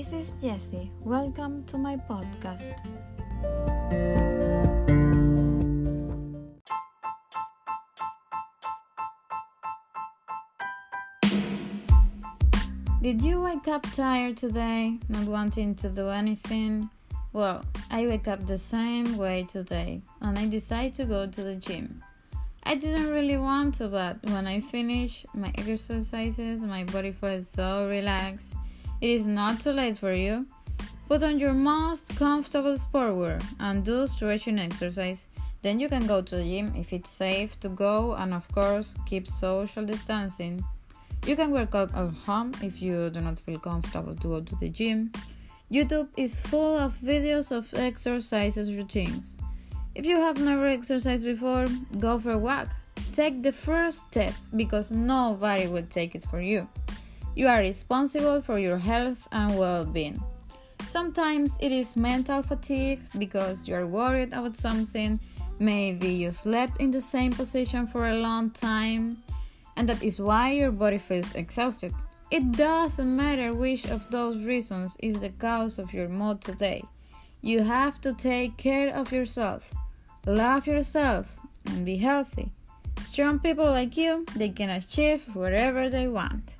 is Jessie. Welcome to my podcast. Did you wake up tired today, not wanting to do anything? Well, I wake up the same way today and I decide to go to the gym. I didn't really want to, but when I finish my exercises, my body feels so relaxed. It is not too late for you. Put on your most comfortable sportwear and do stretching exercise. Then you can go to the gym if it's safe to go, and of course, keep social distancing. You can work out at home if you do not feel comfortable to go to the gym. YouTube is full of videos of exercises routines. If you have never exercised before, go for a walk. Take the first step because nobody will take it for you. You are responsible for your health and well being. Sometimes it is mental fatigue because you are worried about something. Maybe you slept in the same position for a long time and that is why your body feels exhausted. It doesn't matter which of those reasons is the cause of your mood today. You have to take care of yourself, love yourself, and be healthy. Strong people like you, they can achieve whatever they want.